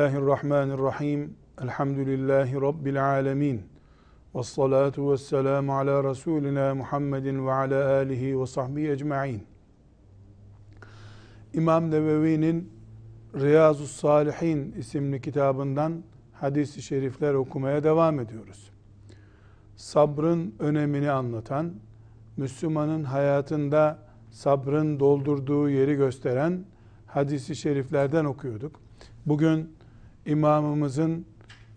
Bismillahirrahmanirrahim. Elhamdülillahi Rabbil alemin. Ve salatu ve selamu ala Resulina Muhammedin ve ala alihi ve sahbihi ecma'in. İmam Nevevi'nin Riyazu Salihin isimli kitabından hadis-i şerifler okumaya devam ediyoruz. Sabrın önemini anlatan, Müslümanın hayatında sabrın doldurduğu yeri gösteren hadisi şeriflerden okuyorduk. Bugün imamımızın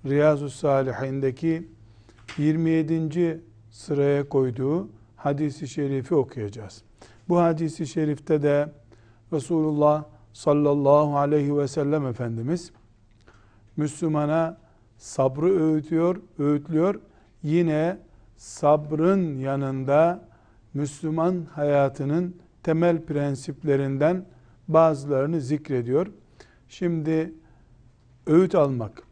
Riyazu Salihindeki 27. sıraya koyduğu hadisi şerifi okuyacağız. Bu hadisi şerifte de Resulullah sallallahu aleyhi ve sellem Efendimiz Müslümana sabrı öğütüyor, öğütlüyor. Yine sabrın yanında Müslüman hayatının temel prensiplerinden bazılarını zikrediyor. Şimdi öğüt almak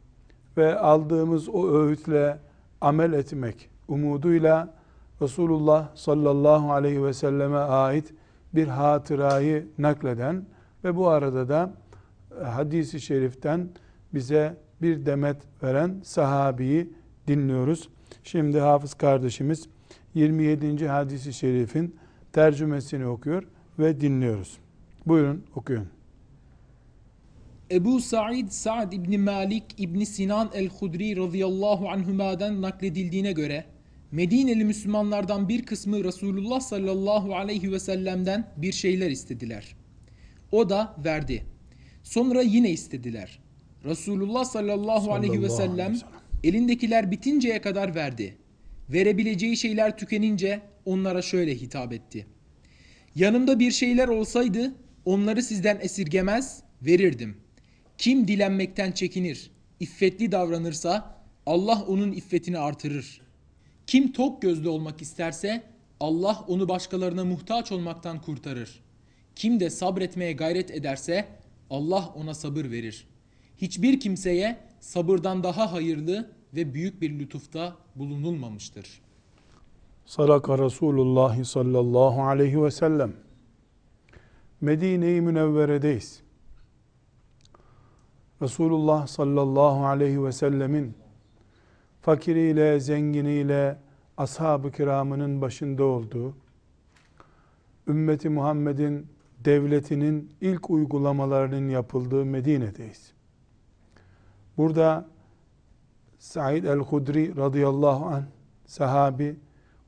ve aldığımız o öğütle amel etmek umuduyla Resulullah sallallahu aleyhi ve selleme ait bir hatırayı nakleden ve bu arada da e, hadisi şeriften bize bir demet veren sahabiyi dinliyoruz. Şimdi hafız kardeşimiz 27. hadisi şerifin tercümesini okuyor ve dinliyoruz. Buyurun okuyun. Ebu Said Sa'd İbni Malik İbni Sinan el-Hudri radıyallahu anhuma'dan nakledildiğine göre Medineli Müslümanlardan bir kısmı Resulullah sallallahu aleyhi ve sellem'den bir şeyler istediler. O da verdi. Sonra yine istediler. Resulullah sallallahu, aleyhi ve sellem elindekiler bitinceye kadar verdi. Verebileceği şeyler tükenince onlara şöyle hitap etti. Yanımda bir şeyler olsaydı onları sizden esirgemez, verirdim. Kim dilenmekten çekinir, iffetli davranırsa Allah onun iffetini artırır. Kim tok gözlü olmak isterse Allah onu başkalarına muhtaç olmaktan kurtarır. Kim de sabretmeye gayret ederse Allah ona sabır verir. Hiçbir kimseye sabırdan daha hayırlı ve büyük bir lütufta bulunulmamıştır. Sadaka Resulullah sallallahu aleyhi ve sellem. Medine-i Münevvere'deyiz. Resulullah sallallahu aleyhi ve sellemin fakiriyle, zenginiyle, ashab-ı kiramının başında olduğu, ümmeti Muhammed'in devletinin ilk uygulamalarının yapıldığı Medine'deyiz. Burada Said el-Hudri radıyallahu an sahabi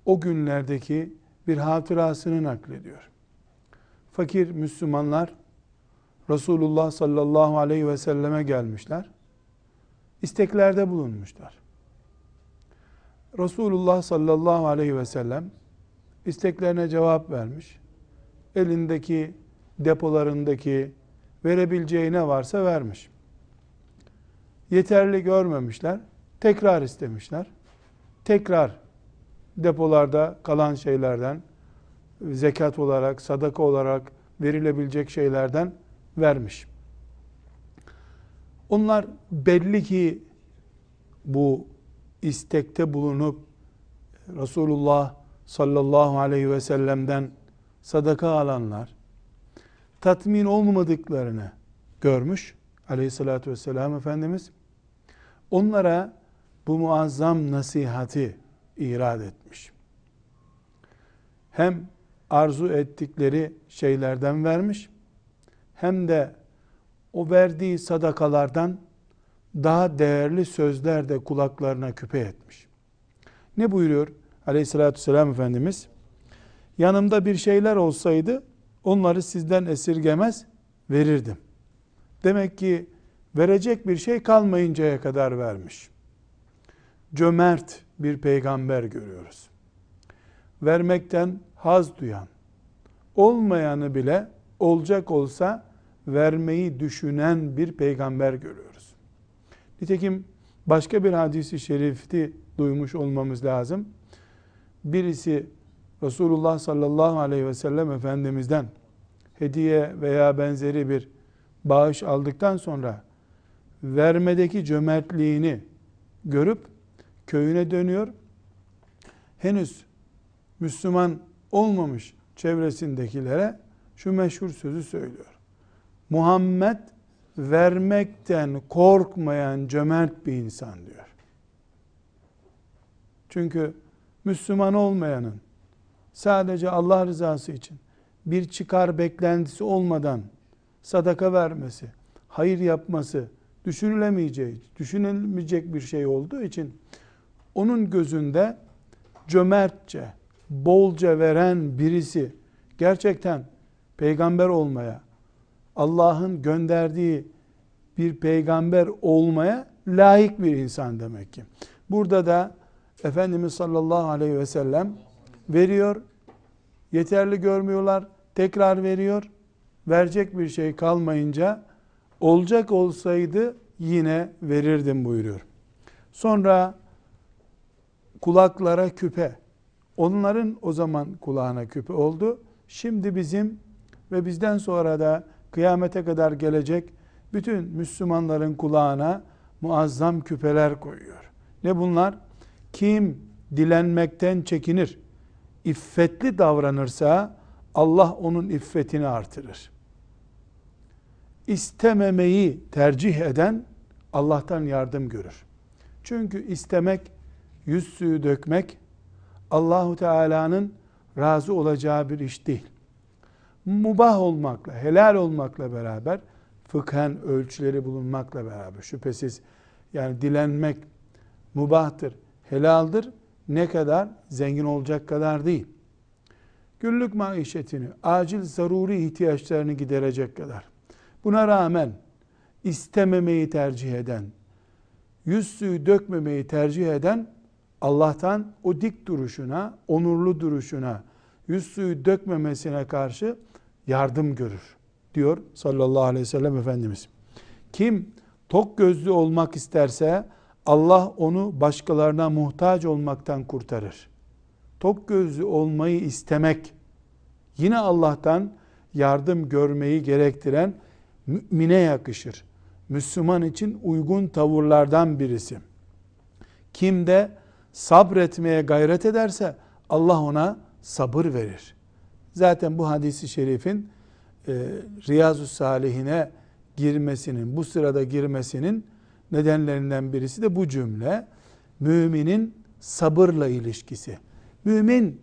o günlerdeki bir hatırasını naklediyor. Fakir Müslümanlar Resulullah sallallahu aleyhi ve selleme gelmişler. İsteklerde bulunmuşlar. Resulullah sallallahu aleyhi ve sellem isteklerine cevap vermiş. Elindeki depolarındaki verebileceği ne varsa vermiş. Yeterli görmemişler. Tekrar istemişler. Tekrar depolarda kalan şeylerden zekat olarak, sadaka olarak verilebilecek şeylerden vermiş. Onlar belli ki bu istekte bulunup Resulullah sallallahu aleyhi ve sellem'den sadaka alanlar tatmin olmadıklarını görmüş aleyhissalatü vesselam Efendimiz onlara bu muazzam nasihati irad etmiş. Hem arzu ettikleri şeylerden vermiş hem de o verdiği sadakalardan daha değerli sözler de kulaklarına küpe etmiş. Ne buyuruyor aleyhissalatü vesselam Efendimiz? Yanımda bir şeyler olsaydı onları sizden esirgemez verirdim. Demek ki verecek bir şey kalmayıncaya kadar vermiş. Cömert bir peygamber görüyoruz. Vermekten haz duyan, olmayanı bile olacak olsa vermeyi düşünen bir peygamber görüyoruz. Nitekim başka bir hadisi şerifti duymuş olmamız lazım. Birisi Resulullah sallallahu aleyhi ve sellem Efendimiz'den hediye veya benzeri bir bağış aldıktan sonra vermedeki cömertliğini görüp köyüne dönüyor. Henüz Müslüman olmamış çevresindekilere şu meşhur sözü söylüyor. Muhammed vermekten korkmayan cömert bir insan diyor. Çünkü Müslüman olmayanın sadece Allah rızası için bir çıkar beklentisi olmadan sadaka vermesi, hayır yapması düşünülemeyeceği, düşünülmeyecek bir şey olduğu için onun gözünde cömertçe, bolca veren birisi gerçekten peygamber olmaya, Allah'ın gönderdiği bir peygamber olmaya layık bir insan demek ki. Burada da Efendimiz sallallahu aleyhi ve sellem veriyor, yeterli görmüyorlar, tekrar veriyor, verecek bir şey kalmayınca olacak olsaydı yine verirdim buyuruyor. Sonra kulaklara küpe. Onların o zaman kulağına küpe oldu. Şimdi bizim ve bizden sonra da kıyamete kadar gelecek bütün Müslümanların kulağına muazzam küpeler koyuyor. Ne bunlar? Kim dilenmekten çekinir, iffetli davranırsa Allah onun iffetini artırır. İstememeyi tercih eden Allah'tan yardım görür. Çünkü istemek, yüz suyu dökmek Allahu Teala'nın razı olacağı bir iş değil. Mubah olmakla, helal olmakla beraber fıkhen ölçüleri bulunmakla beraber şüphesiz yani dilenmek mubahtır, helaldir. Ne kadar? Zengin olacak kadar değil. Günlük maişetini, acil zaruri ihtiyaçlarını giderecek kadar. Buna rağmen istememeyi tercih eden, yüz suyu dökmemeyi tercih eden Allah'tan o dik duruşuna, onurlu duruşuna, yüz suyu dökmemesine karşı yardım görür diyor sallallahu aleyhi ve sellem Efendimiz. Kim tok gözlü olmak isterse Allah onu başkalarına muhtaç olmaktan kurtarır. Tok gözlü olmayı istemek yine Allah'tan yardım görmeyi gerektiren mümine yakışır. Müslüman için uygun tavırlardan birisi. Kim de sabretmeye gayret ederse Allah ona sabır verir. Zaten bu hadisi şerifin e, Riyazu Salihine girmesinin, bu sırada girmesinin nedenlerinden birisi de bu cümle. Müminin sabırla ilişkisi. Mümin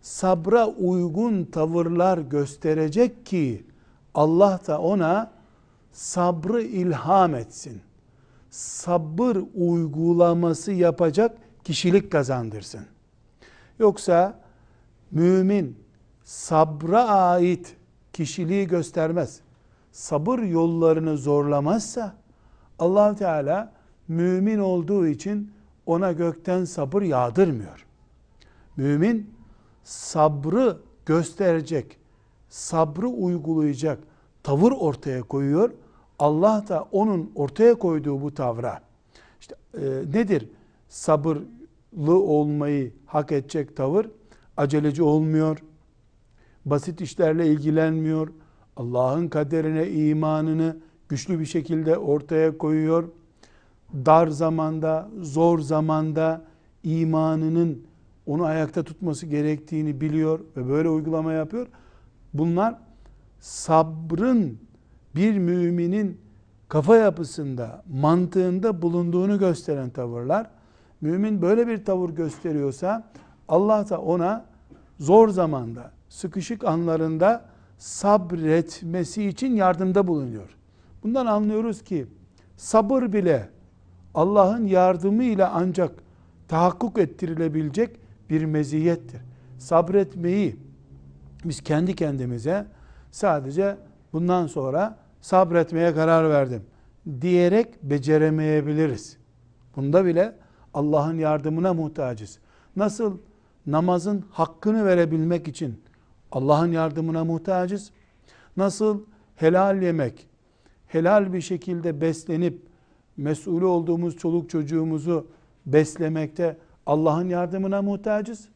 sabra uygun tavırlar gösterecek ki Allah da ona sabrı ilham etsin. Sabır uygulaması yapacak kişilik kazandırsın. Yoksa mümin sabra ait kişiliği göstermez. Sabır yollarını zorlamazsa allah Teala mümin olduğu için ona gökten sabır yağdırmıyor. Mümin sabrı gösterecek, sabrı uygulayacak tavır ortaya koyuyor. Allah da onun ortaya koyduğu bu tavra işte e, nedir? Sabırlı olmayı hak edecek tavır aceleci olmuyor. Basit işlerle ilgilenmiyor. Allah'ın kaderine imanını güçlü bir şekilde ortaya koyuyor. Dar zamanda, zor zamanda imanının onu ayakta tutması gerektiğini biliyor ve böyle uygulama yapıyor. Bunlar sabrın bir müminin kafa yapısında, mantığında bulunduğunu gösteren tavırlar. Mümin böyle bir tavır gösteriyorsa Allah da ona zor zamanda, sıkışık anlarında sabretmesi için yardımda bulunuyor. Bundan anlıyoruz ki sabır bile Allah'ın yardımıyla ancak tahakkuk ettirilebilecek bir meziyettir. Sabretmeyi biz kendi kendimize sadece bundan sonra sabretmeye karar verdim diyerek beceremeyebiliriz. Bunda bile Allah'ın yardımına muhtacız. Nasıl namazın hakkını verebilmek için Allah'ın yardımına muhtacız? Nasıl helal yemek, helal bir şekilde beslenip mesulü olduğumuz çoluk çocuğumuzu beslemekte Allah'ın yardımına muhtacız.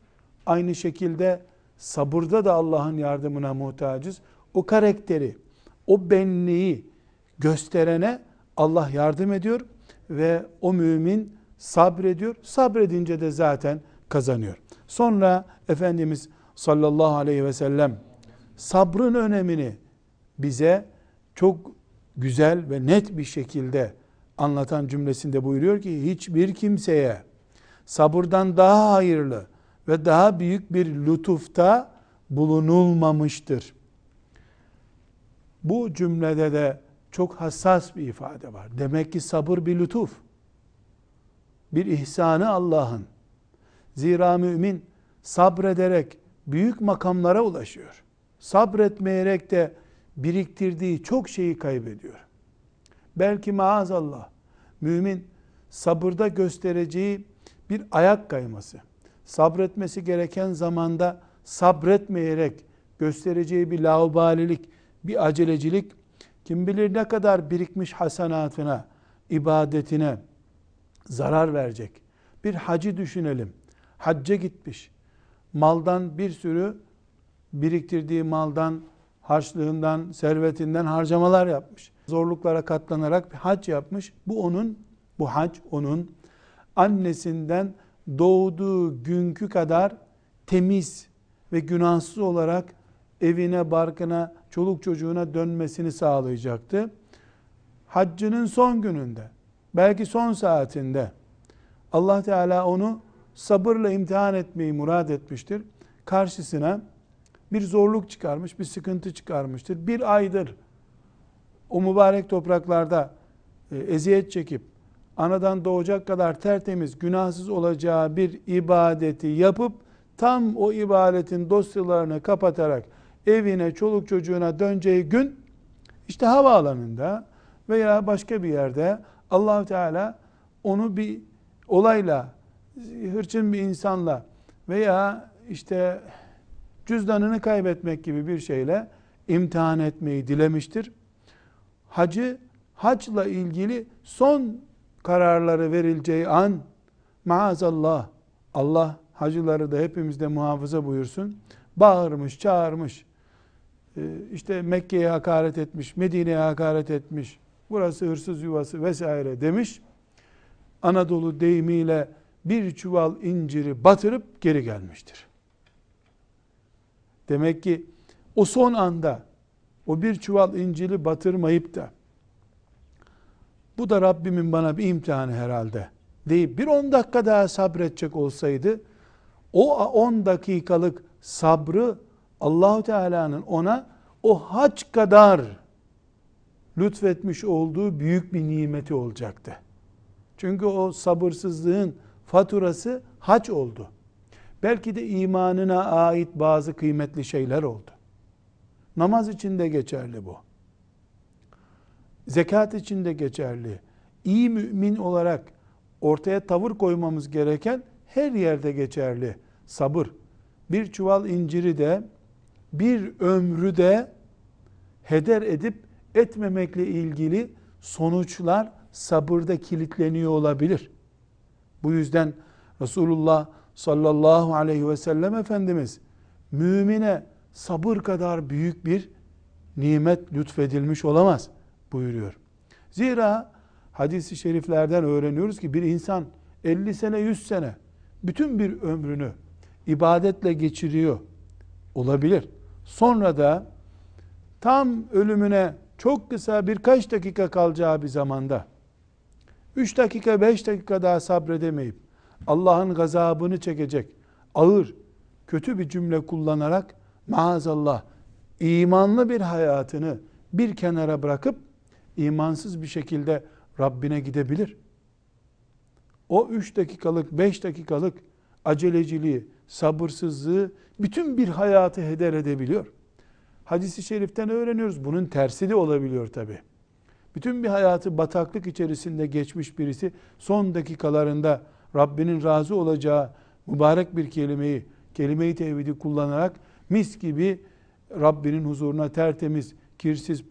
Aynı şekilde sabırda da Allah'ın yardımına muhtacız. O karakteri, o benliği gösterene Allah yardım ediyor ve o mümin sabrediyor. Sabredince de zaten kazanıyor. Sonra Efendimiz sallallahu aleyhi ve sellem sabrın önemini bize çok güzel ve net bir şekilde anlatan cümlesinde buyuruyor ki hiçbir kimseye sabırdan daha hayırlı ve daha büyük bir lütufta bulunulmamıştır. Bu cümlede de çok hassas bir ifade var. Demek ki sabır bir lütuf. Bir ihsanı Allah'ın. Zira mümin sabrederek büyük makamlara ulaşıyor. Sabretmeyerek de biriktirdiği çok şeyi kaybediyor. Belki maazallah mümin sabırda göstereceği bir ayak kayması, sabretmesi gereken zamanda sabretmeyerek göstereceği bir laubalilik, bir acelecilik, kim bilir ne kadar birikmiş hasenatına, ibadetine zarar verecek. Bir hacı düşünelim. Hacca gitmiş. Maldan bir sürü biriktirdiği maldan, harçlığından, servetinden harcamalar yapmış. Zorluklara katlanarak bir hac yapmış. Bu onun, bu hac onun annesinden doğduğu günkü kadar temiz ve günahsız olarak evine, barkına, çoluk çocuğuna dönmesini sağlayacaktı. Haccının son gününde, belki son saatinde Allah Teala onu sabırla imtihan etmeyi murad etmiştir. Karşısına bir zorluk çıkarmış, bir sıkıntı çıkarmıştır. Bir aydır o mübarek topraklarda e, eziyet çekip anadan doğacak kadar tertemiz, günahsız olacağı bir ibadeti yapıp tam o ibadetin dosyalarını kapatarak evine, çoluk çocuğuna döneceği gün işte havaalanında veya başka bir yerde allah Teala onu bir olayla, hırçın bir insanla veya işte cüzdanını kaybetmek gibi bir şeyle imtihan etmeyi dilemiştir. Hacı, hacla ilgili son kararları verileceği an maazallah Allah hacıları da hepimizde muhafaza buyursun. Bağırmış, çağırmış. Ee, işte Mekke'ye hakaret etmiş, Medine'ye hakaret etmiş. Burası hırsız yuvası vesaire demiş. Anadolu deyimiyle bir çuval inciri batırıp geri gelmiştir. Demek ki o son anda o bir çuval inciri batırmayıp da bu da Rabbimin bana bir imtihanı herhalde deyip bir on dakika daha sabredecek olsaydı o on dakikalık sabrı Allahu Teala'nın ona o hac kadar lütfetmiş olduğu büyük bir nimeti olacaktı. Çünkü o sabırsızlığın faturası hac oldu. Belki de imanına ait bazı kıymetli şeyler oldu. Namaz için de geçerli bu. Zekat için de geçerli. İyi mümin olarak ortaya tavır koymamız gereken her yerde geçerli. Sabır. Bir çuval inciri de bir ömrü de heder edip etmemekle ilgili sonuçlar sabırda kilitleniyor olabilir. Bu yüzden Resulullah sallallahu aleyhi ve sellem Efendimiz mümine sabır kadar büyük bir nimet lütfedilmiş olamaz buyuruyor. Zira hadisi şeriflerden öğreniyoruz ki bir insan 50 sene 100 sene bütün bir ömrünü ibadetle geçiriyor olabilir. Sonra da tam ölümüne çok kısa birkaç dakika kalacağı bir zamanda 3 dakika 5 dakika daha sabredemeyip Allah'ın gazabını çekecek ağır kötü bir cümle kullanarak maazallah imanlı bir hayatını bir kenara bırakıp imansız bir şekilde Rabbine gidebilir. O üç dakikalık, beş dakikalık aceleciliği, sabırsızlığı bütün bir hayatı heder edebiliyor. Hadis-i şeriften öğreniyoruz. Bunun tersi de olabiliyor tabi. Bütün bir hayatı bataklık içerisinde geçmiş birisi son dakikalarında Rabbinin razı olacağı mübarek bir kelimeyi, kelime-i tevhidi kullanarak mis gibi Rabbinin huzuruna tertemiz, kirsiz,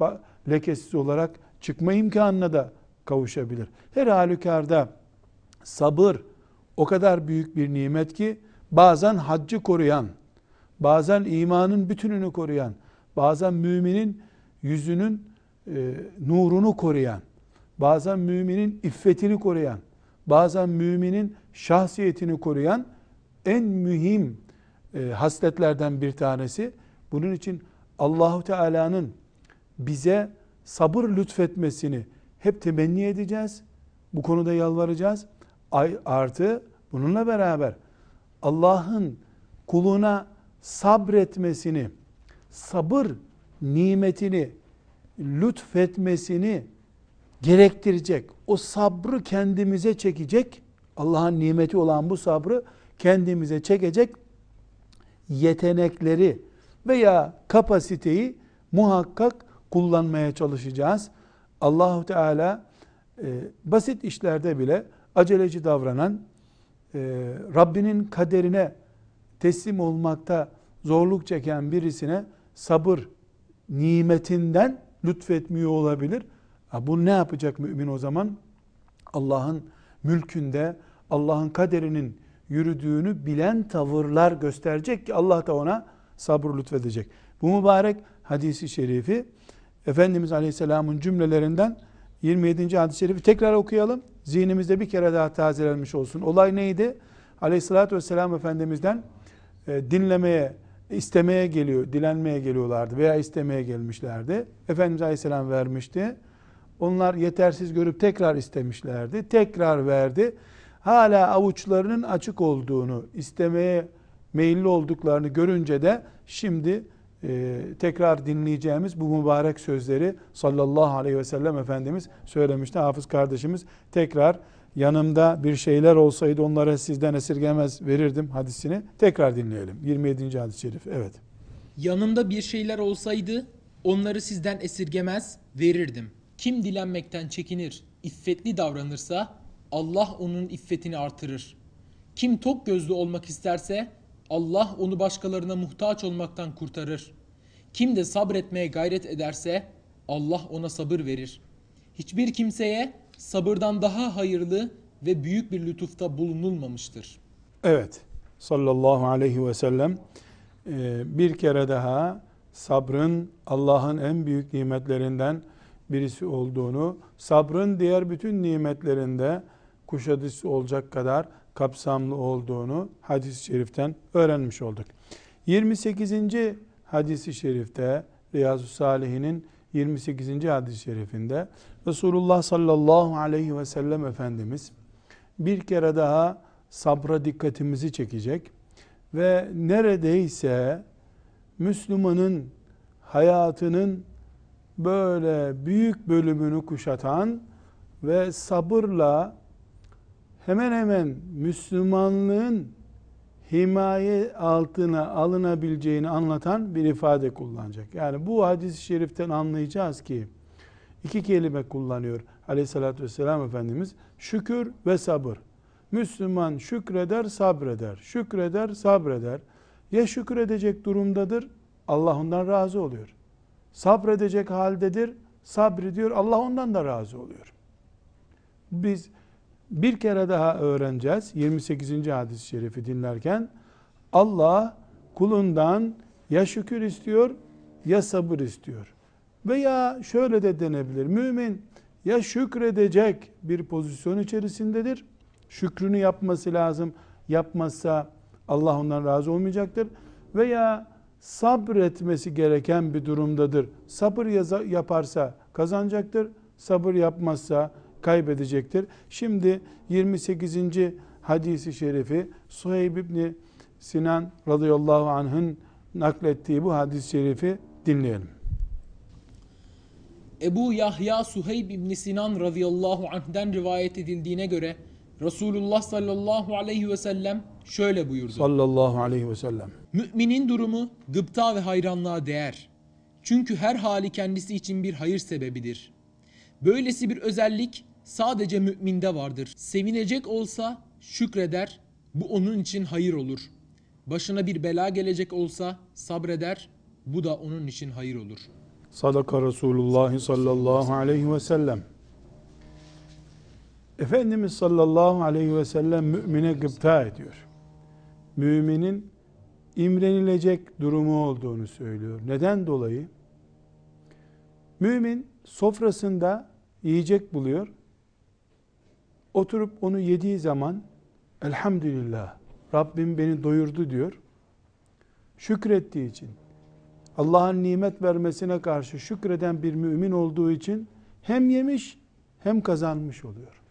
lekesiz olarak çıkma imkanına da kavuşabilir. Her halükarda sabır o kadar büyük bir nimet ki bazen haccı koruyan, bazen imanın bütününü koruyan, bazen müminin yüzünün e, nurunu koruyan, bazen müminin iffetini koruyan, bazen müminin şahsiyetini koruyan en mühim e, hasletlerden bir tanesi. Bunun için Allahu Teala'nın bize sabır lütfetmesini hep temenni edeceğiz. Bu konuda yalvaracağız. Artı bununla beraber Allah'ın kuluna sabretmesini, sabır nimetini lütfetmesini gerektirecek. O sabrı kendimize çekecek. Allah'ın nimeti olan bu sabrı kendimize çekecek yetenekleri veya kapasiteyi muhakkak kullanmaya çalışacağız. Allahu Teala e, basit işlerde bile aceleci davranan, e, Rabbinin kaderine teslim olmakta zorluk çeken birisine sabır nimetinden lütfetmiyor olabilir. Ha, bu ne yapacak mümin o zaman? Allah'ın mülkünde, Allah'ın kaderinin yürüdüğünü bilen tavırlar gösterecek ki Allah da ona sabır lütfedecek. Bu mübarek hadisi şerifi Efendimiz Aleyhisselam'ın cümlelerinden 27. hadis-i şerifi tekrar okuyalım. Zihnimizde bir kere daha tazelenmiş olsun. Olay neydi? Aleyhissalatü vesselam Efendimiz'den e, dinlemeye, istemeye geliyor, dilenmeye geliyorlardı veya istemeye gelmişlerdi. Efendimiz Aleyhisselam vermişti. Onlar yetersiz görüp tekrar istemişlerdi. Tekrar verdi. Hala avuçlarının açık olduğunu, istemeye meyilli olduklarını görünce de şimdi e, tekrar dinleyeceğimiz bu mübarek sözleri sallallahu aleyhi ve sellem Efendimiz söylemişti. Hafız kardeşimiz tekrar yanımda bir şeyler olsaydı onlara sizden esirgemez verirdim hadisini. Tekrar dinleyelim. 27. hadis-i şerif. Evet. Yanımda bir şeyler olsaydı onları sizden esirgemez verirdim. Kim dilenmekten çekinir, iffetli davranırsa Allah onun iffetini artırır. Kim tok gözlü olmak isterse Allah onu başkalarına muhtaç olmaktan kurtarır. Kim de sabretmeye gayret ederse Allah ona sabır verir. Hiçbir kimseye sabırdan daha hayırlı ve büyük bir lütufta bulunulmamıştır. Evet. Sallallahu aleyhi ve sellem e, bir kere daha sabrın Allah'ın en büyük nimetlerinden birisi olduğunu, sabrın diğer bütün nimetlerinde kuşatıcı olacak kadar kapsamlı olduğunu hadis-i şeriften öğrenmiş olduk. 28. hadis-i şerifte Riyazu Salihin'in 28. hadis-i şerifinde Resulullah sallallahu aleyhi ve sellem Efendimiz bir kere daha sabra dikkatimizi çekecek ve neredeyse Müslümanın hayatının böyle büyük bölümünü kuşatan ve sabırla hemen hemen Müslümanlığın himaye altına alınabileceğini anlatan bir ifade kullanacak. Yani bu hadis-i şeriften anlayacağız ki iki kelime kullanıyor aleyhissalatü vesselam Efendimiz. Şükür ve sabır. Müslüman şükreder, sabreder. Şükreder, sabreder. Ya şükredecek durumdadır, Allah ondan razı oluyor. Sabredecek haldedir, sabrediyor, Allah ondan da razı oluyor. Biz bir kere daha öğreneceğiz 28. hadis-i şerifi dinlerken Allah kulundan ya şükür istiyor ya sabır istiyor. Veya şöyle de denebilir. Mümin ya şükredecek bir pozisyon içerisindedir. Şükrünü yapması lazım. Yapmazsa Allah ondan razı olmayacaktır. Veya sabretmesi gereken bir durumdadır. Sabır yaparsa kazanacaktır. Sabır yapmazsa kaybedecektir. Şimdi 28. hadisi şerifi Suheyb İbni Sinan radıyallahu anh'ın naklettiği bu hadis-i şerifi dinleyelim. Ebu Yahya Suheyb İbni Sinan radıyallahu anh'den rivayet edildiğine göre Resulullah sallallahu aleyhi ve sellem şöyle buyurdu. Sallallahu aleyhi ve sellem. Müminin durumu gıpta ve hayranlığa değer. Çünkü her hali kendisi için bir hayır sebebidir. Böylesi bir özellik sadece müminde vardır. Sevinecek olsa şükreder, bu onun için hayır olur. Başına bir bela gelecek olsa sabreder, bu da onun için hayır olur. Sadaka Resulullah sallallahu aleyhi ve sellem. Efendimiz sallallahu aleyhi ve sellem mümine gıpta ediyor. Müminin imrenilecek durumu olduğunu söylüyor. Neden dolayı? Mümin sofrasında yiyecek buluyor. Oturup onu yediği zaman elhamdülillah Rabbim beni doyurdu diyor. Şükrettiği için Allah'ın nimet vermesine karşı şükreden bir mümin olduğu için hem yemiş hem kazanmış oluyor.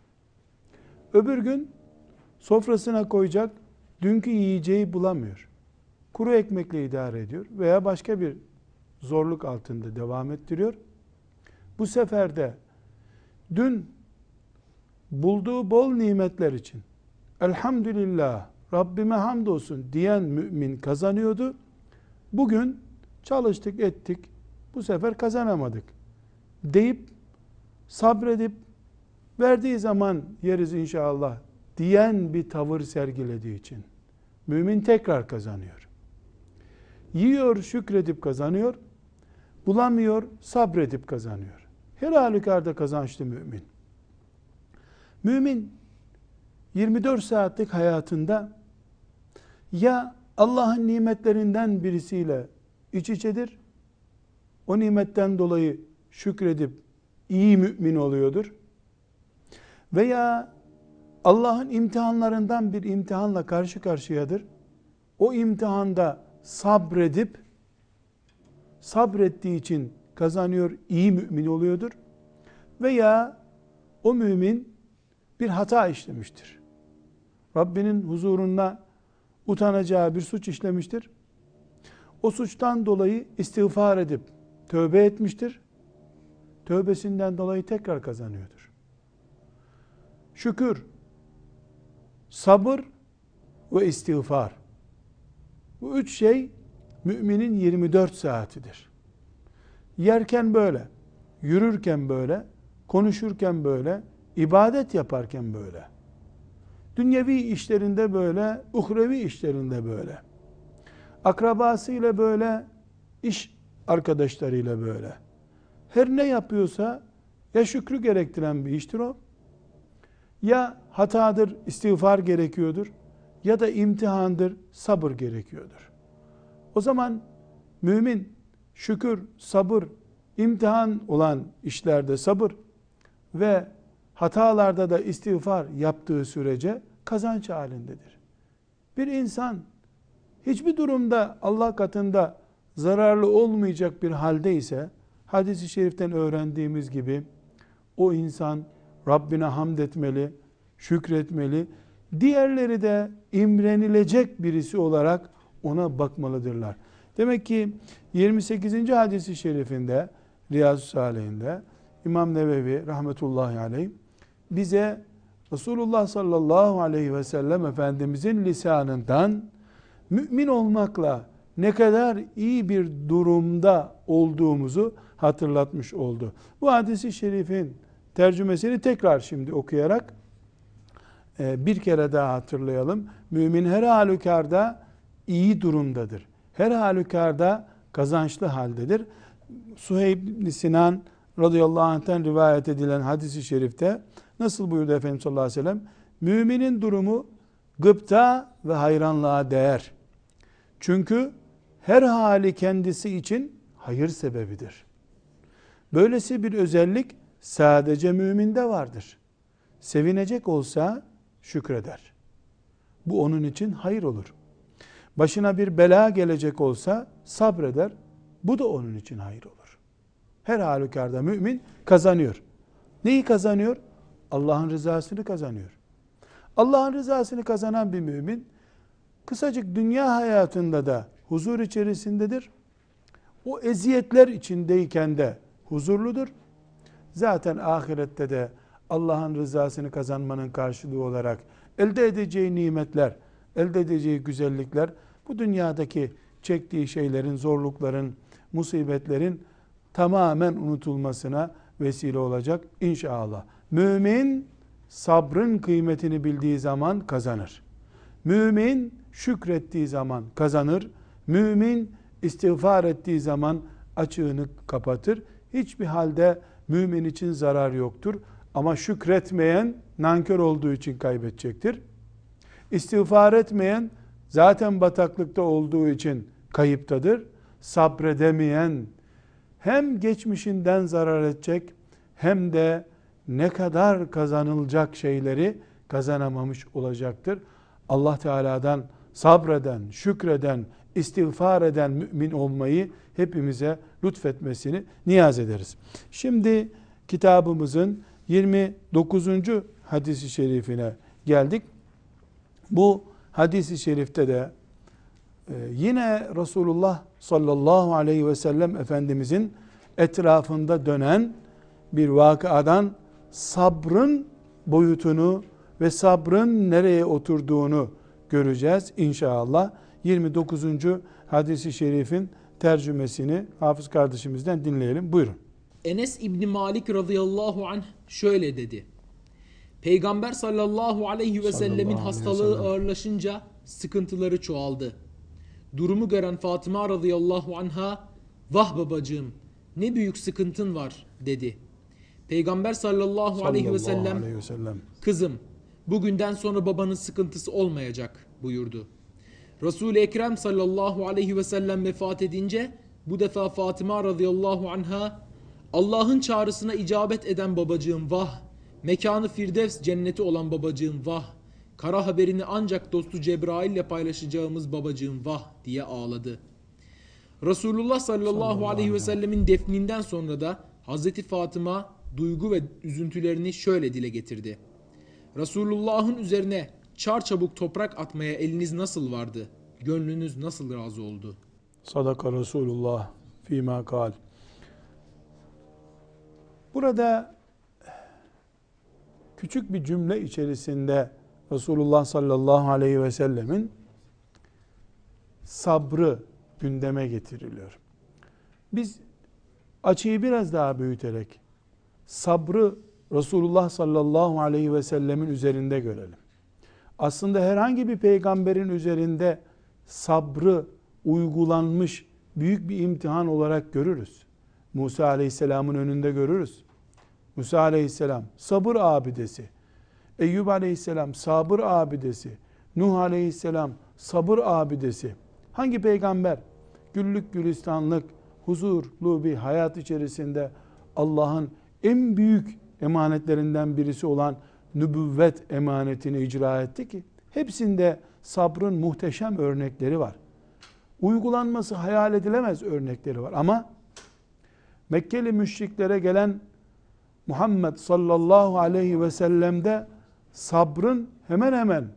Öbür gün sofrasına koyacak dünkü yiyeceği bulamıyor. Kuru ekmekle idare ediyor veya başka bir zorluk altında devam ettiriyor. Bu sefer de dün bulduğu bol nimetler için elhamdülillah Rabbime hamdolsun diyen mümin kazanıyordu. Bugün çalıştık ettik bu sefer kazanamadık deyip sabredip verdiği zaman yeriz inşallah diyen bir tavır sergilediği için mümin tekrar kazanıyor. Yiyor şükredip kazanıyor. Bulamıyor sabredip kazanıyor. Her halükarda kazançlı mümin. Mümin 24 saatlik hayatında ya Allah'ın nimetlerinden birisiyle iç içedir. O nimetten dolayı şükredip iyi mümin oluyordur. Veya Allah'ın imtihanlarından bir imtihanla karşı karşıyadır. O imtihanda sabredip sabrettiği için kazanıyor, iyi mümin oluyordur. Veya o mümin bir hata işlemiştir. Rabbinin huzurunda utanacağı bir suç işlemiştir. O suçtan dolayı istiğfar edip tövbe etmiştir. Tövbesinden dolayı tekrar kazanıyordur. Şükür, sabır ve istiğfar. Bu üç şey müminin 24 saatidir. Yerken böyle, yürürken böyle, konuşurken böyle, ibadet yaparken böyle. Dünyevi işlerinde böyle, uhrevi işlerinde böyle. Akrabasıyla böyle, iş arkadaşlarıyla böyle. Her ne yapıyorsa ya şükrü gerektiren bir iştir o, ya hatadır, istiğfar gerekiyordur, ya da imtihandır, sabır gerekiyordur. O zaman mümin şükür, sabır, imtihan olan işlerde sabır ve hatalarda da istiğfar yaptığı sürece kazanç halindedir. Bir insan hiçbir durumda Allah katında zararlı olmayacak bir halde ise hadisi şeriften öğrendiğimiz gibi o insan Rabbine hamd etmeli, şükretmeli. Diğerleri de imrenilecek birisi olarak ona bakmalıdırlar. Demek ki 28. hadisi şerifinde Riyazu Salihinde İmam Nevevi rahmetullahi aleyh bize Resulullah sallallahu aleyhi ve sellem Efendimizin lisanından mümin olmakla ne kadar iyi bir durumda olduğumuzu hatırlatmış oldu. Bu hadisi şerifin tercümesini tekrar şimdi okuyarak e, bir kere daha hatırlayalım. Mümin her halükarda iyi durumdadır. Her halükarda kazançlı haldedir. Suheyb Sinan radıyallahu anh'ten rivayet edilen hadisi şerifte nasıl buyurdu Efendimiz sallallahu aleyhi ve sellem? Müminin durumu gıpta ve hayranlığa değer. Çünkü her hali kendisi için hayır sebebidir. Böylesi bir özellik sadece müminde vardır. Sevinecek olsa şükreder. Bu onun için hayır olur. Başına bir bela gelecek olsa sabreder. Bu da onun için hayır olur. Her halükarda mümin kazanıyor. Neyi kazanıyor? Allah'ın rızasını kazanıyor. Allah'ın rızasını kazanan bir mümin kısacık dünya hayatında da huzur içerisindedir. O eziyetler içindeyken de huzurludur. Zaten ahirette de Allah'ın rızasını kazanmanın karşılığı olarak elde edeceği nimetler, elde edeceği güzellikler bu dünyadaki çektiği şeylerin, zorlukların, musibetlerin tamamen unutulmasına vesile olacak inşallah. Mümin sabrın kıymetini bildiği zaman kazanır. Mümin şükrettiği zaman kazanır. Mümin istiğfar ettiği zaman açığını kapatır. Hiçbir halde mümin için zarar yoktur. Ama şükretmeyen nankör olduğu için kaybedecektir. İstiğfar etmeyen zaten bataklıkta olduğu için kayıptadır. Sabredemeyen hem geçmişinden zarar edecek hem de ne kadar kazanılacak şeyleri kazanamamış olacaktır. Allah Teala'dan sabreden, şükreden, istiğfar eden mümin olmayı hepimize lütfetmesini niyaz ederiz. Şimdi kitabımızın 29. hadisi şerifine geldik. Bu hadisi şerifte de e, yine Resulullah sallallahu aleyhi ve sellem Efendimizin etrafında dönen bir vakadan sabrın boyutunu ve sabrın nereye oturduğunu göreceğiz inşallah. 29. hadisi şerifin tercümesini Hafız kardeşimizden dinleyelim. Buyurun. Enes İbni Malik radıyallahu anh şöyle dedi. Peygamber sallallahu aleyhi ve sellemin aleyhi hastalığı sellem. ağırlaşınca sıkıntıları çoğaldı. Durumu gören Fatıma radıyallahu anha vah babacığım ne büyük sıkıntın var dedi. Peygamber sallallahu, aleyhi ve Sallallahu sellem aleyhi ve sellem. Kızım, bugünden sonra babanın sıkıntısı olmayacak buyurdu. Resul-i Ekrem sallallahu aleyhi ve sellem vefat edince bu defa Fatıma radıyallahu anha Allah'ın çağrısına icabet eden babacığım vah, mekanı firdevs cenneti olan babacığım vah, kara haberini ancak dostu Cebrail ile paylaşacağımız babacığım vah diye ağladı. Resulullah sallallahu aleyhi ve sellemin defninden sonra da Hazreti Fatıma duygu ve üzüntülerini şöyle dile getirdi. Resulullah'ın üzerine çar çabuk toprak atmaya eliniz nasıl vardı? Gönlünüz nasıl razı oldu? Sadaka Resulullah fîmâ kal. Burada küçük bir cümle içerisinde Resulullah sallallahu aleyhi ve sellemin sabrı gündeme getiriliyor. Biz açıyı biraz daha büyüterek sabrı Resulullah sallallahu aleyhi ve sellemin üzerinde görelim. Aslında herhangi bir peygamberin üzerinde sabrı uygulanmış büyük bir imtihan olarak görürüz. Musa aleyhisselamın önünde görürüz. Musa aleyhisselam sabır abidesi. Eyyub aleyhisselam sabır abidesi. Nuh aleyhisselam sabır abidesi. Hangi peygamber güllük gülistanlık, huzurlu bir hayat içerisinde Allah'ın en büyük emanetlerinden birisi olan nübüvvet emanetini icra etti ki hepsinde sabrın muhteşem örnekleri var. Uygulanması hayal edilemez örnekleri var ama Mekkeli müşriklere gelen Muhammed sallallahu aleyhi ve sellem'de sabrın hemen hemen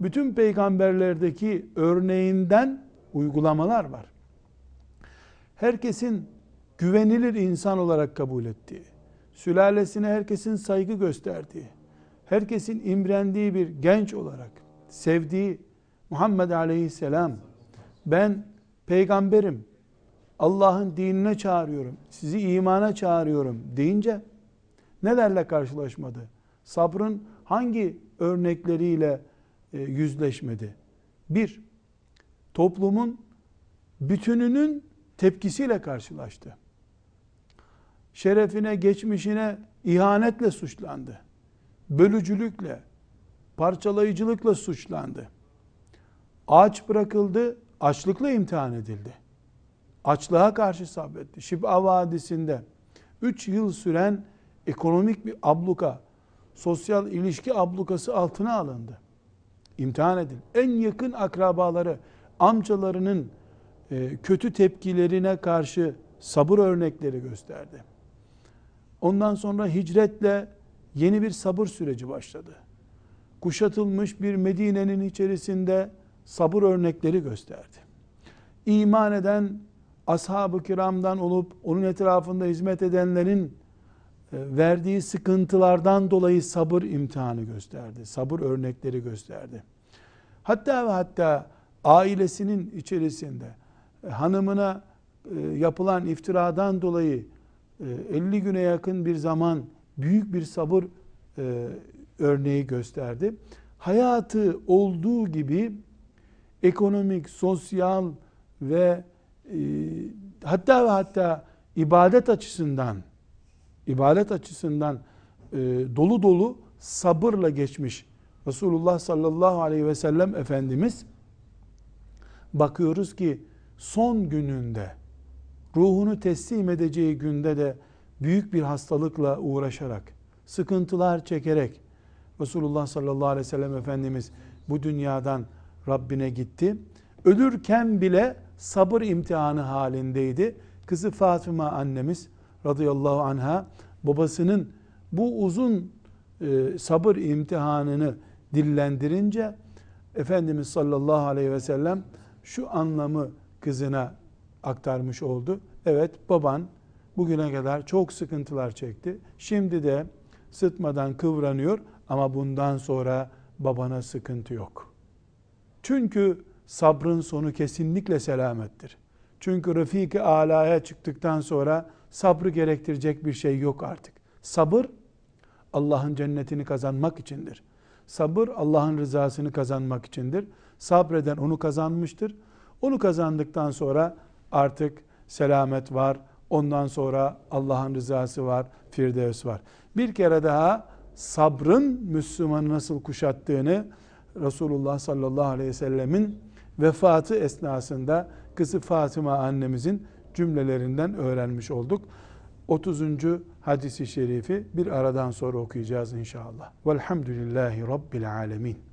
bütün peygamberlerdeki örneğinden uygulamalar var. Herkesin güvenilir insan olarak kabul ettiği, sülalesine herkesin saygı gösterdiği, herkesin imrendiği bir genç olarak sevdiği Muhammed Aleyhisselam ben peygamberim, Allah'ın dinine çağırıyorum, sizi imana çağırıyorum deyince nelerle karşılaşmadı? Sabrın hangi örnekleriyle e, yüzleşmedi? Bir, toplumun bütününün tepkisiyle karşılaştı. Şerefine, geçmişine ihanetle suçlandı. Bölücülükle, parçalayıcılıkla suçlandı. Aç bırakıldı, açlıkla imtihan edildi. Açlığa karşı sabretti. Şib'a Vadisi'nde 3 yıl süren ekonomik bir abluka, sosyal ilişki ablukası altına alındı. İmtihan edildi. En yakın akrabaları, amcalarının e, kötü tepkilerine karşı sabır örnekleri gösterdi. Ondan sonra hicretle yeni bir sabır süreci başladı. Kuşatılmış bir Medine'nin içerisinde sabır örnekleri gösterdi. İman eden ashab-ı kiramdan olup onun etrafında hizmet edenlerin e, verdiği sıkıntılardan dolayı sabır imtihanı gösterdi. Sabır örnekleri gösterdi. Hatta ve hatta ailesinin içerisinde e, hanımına e, yapılan iftiradan dolayı 50 güne yakın bir zaman büyük bir sabır örneği gösterdi. Hayatı olduğu gibi ekonomik, sosyal ve hatta ve hatta ibadet açısından ibadet açısından dolu dolu sabırla geçmiş Resulullah sallallahu aleyhi ve sellem Efendimiz bakıyoruz ki son gününde ruhunu teslim edeceği günde de büyük bir hastalıkla uğraşarak sıkıntılar çekerek Resulullah sallallahu aleyhi ve sellem Efendimiz bu dünyadan Rabbine gitti. ölürken bile sabır imtihanı halindeydi. Kızı Fatıma annemiz radıyallahu anha babasının bu uzun e, sabır imtihanını dillendirince Efendimiz sallallahu aleyhi ve sellem şu anlamı kızına aktarmış oldu. Evet baban bugüne kadar çok sıkıntılar çekti. Şimdi de sıtmadan kıvranıyor ama bundan sonra babana sıkıntı yok. Çünkü sabrın sonu kesinlikle selamettir. Çünkü Refik-i Ala'ya çıktıktan sonra sabrı gerektirecek bir şey yok artık. Sabır Allah'ın cennetini kazanmak içindir. Sabır Allah'ın rızasını kazanmak içindir. Sabreden onu kazanmıştır. Onu kazandıktan sonra artık selamet var. Ondan sonra Allah'ın rızası var, firdevs var. Bir kere daha sabrın Müslümanı nasıl kuşattığını Resulullah sallallahu aleyhi ve sellemin vefatı esnasında kızı Fatıma annemizin cümlelerinden öğrenmiş olduk. 30. hadisi şerifi bir aradan sonra okuyacağız inşallah. Velhamdülillahi Rabbil alemin.